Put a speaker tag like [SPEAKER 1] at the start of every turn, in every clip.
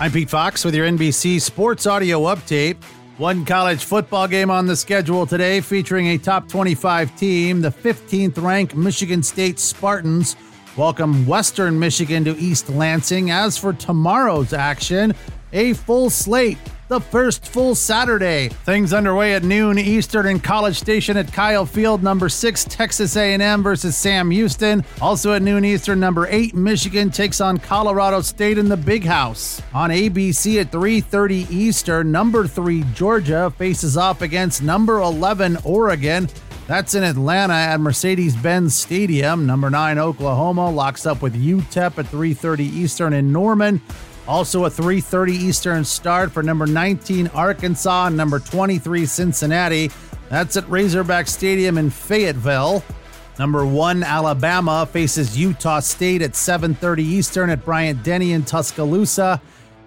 [SPEAKER 1] I'm Pete Fox with your NBC Sports Audio Update. One college football game on the schedule today featuring a top 25 team. The 15th ranked Michigan State Spartans welcome Western Michigan to East Lansing. As for tomorrow's action, a full slate the first full Saturday. Things underway at noon Eastern in College Station at Kyle Field. Number six Texas A&M versus Sam Houston. Also at noon Eastern, number eight Michigan takes on Colorado State in the Big House. On ABC at 3:30 Eastern, number three Georgia faces off against number 11 Oregon. That's in Atlanta at Mercedes-Benz Stadium. Number 9 Oklahoma locks up with UTEP at 3:30 Eastern in Norman. Also a 3:30 Eastern start for number 19 Arkansas and number 23 Cincinnati. That's at Razorback Stadium in Fayetteville. Number 1 Alabama faces Utah State at 7:30 Eastern at Bryant Denny in Tuscaloosa.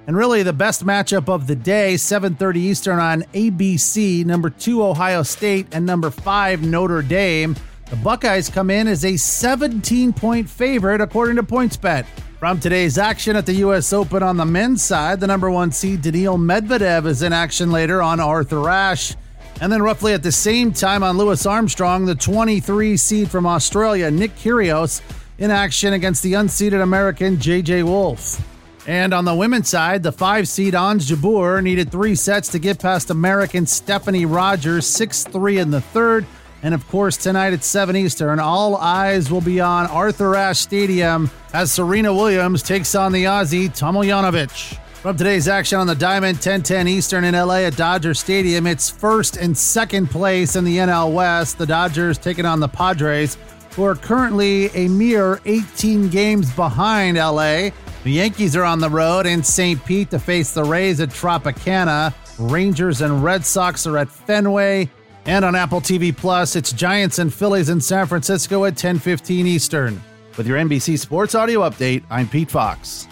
[SPEAKER 1] And really the best matchup of the day, 7:30 Eastern on ABC, number 2 Ohio State and number 5 Notre Dame. The Buckeyes come in as a 17-point favorite according to PointsBet. From today's action at the U.S. Open on the men's side, the number one seed Daniil Medvedev is in action later on Arthur Ashe. And then, roughly at the same time on Louis Armstrong, the 23 seed from Australia, Nick Kyrgios, in action against the unseeded American J.J. Wolf. And on the women's side, the five seed Ons Jabeur needed three sets to get past American Stephanie Rogers, 6 3 in the third. And of course, tonight at 7 Eastern, all eyes will be on Arthur Ashe Stadium as Serena Williams takes on the Aussie Tomljanovic. From today's action on the Diamond, 10:10 Eastern in LA at Dodger Stadium, it's first and second place in the NL West. The Dodgers taking on the Padres, who are currently a mere 18 games behind LA. The Yankees are on the road in St. Pete to face the Rays at Tropicana. Rangers and Red Sox are at Fenway. And on Apple TV Plus, it's Giants and Phillies in San Francisco at 10:15 Eastern. With your NBC Sports Audio update, I'm Pete Fox.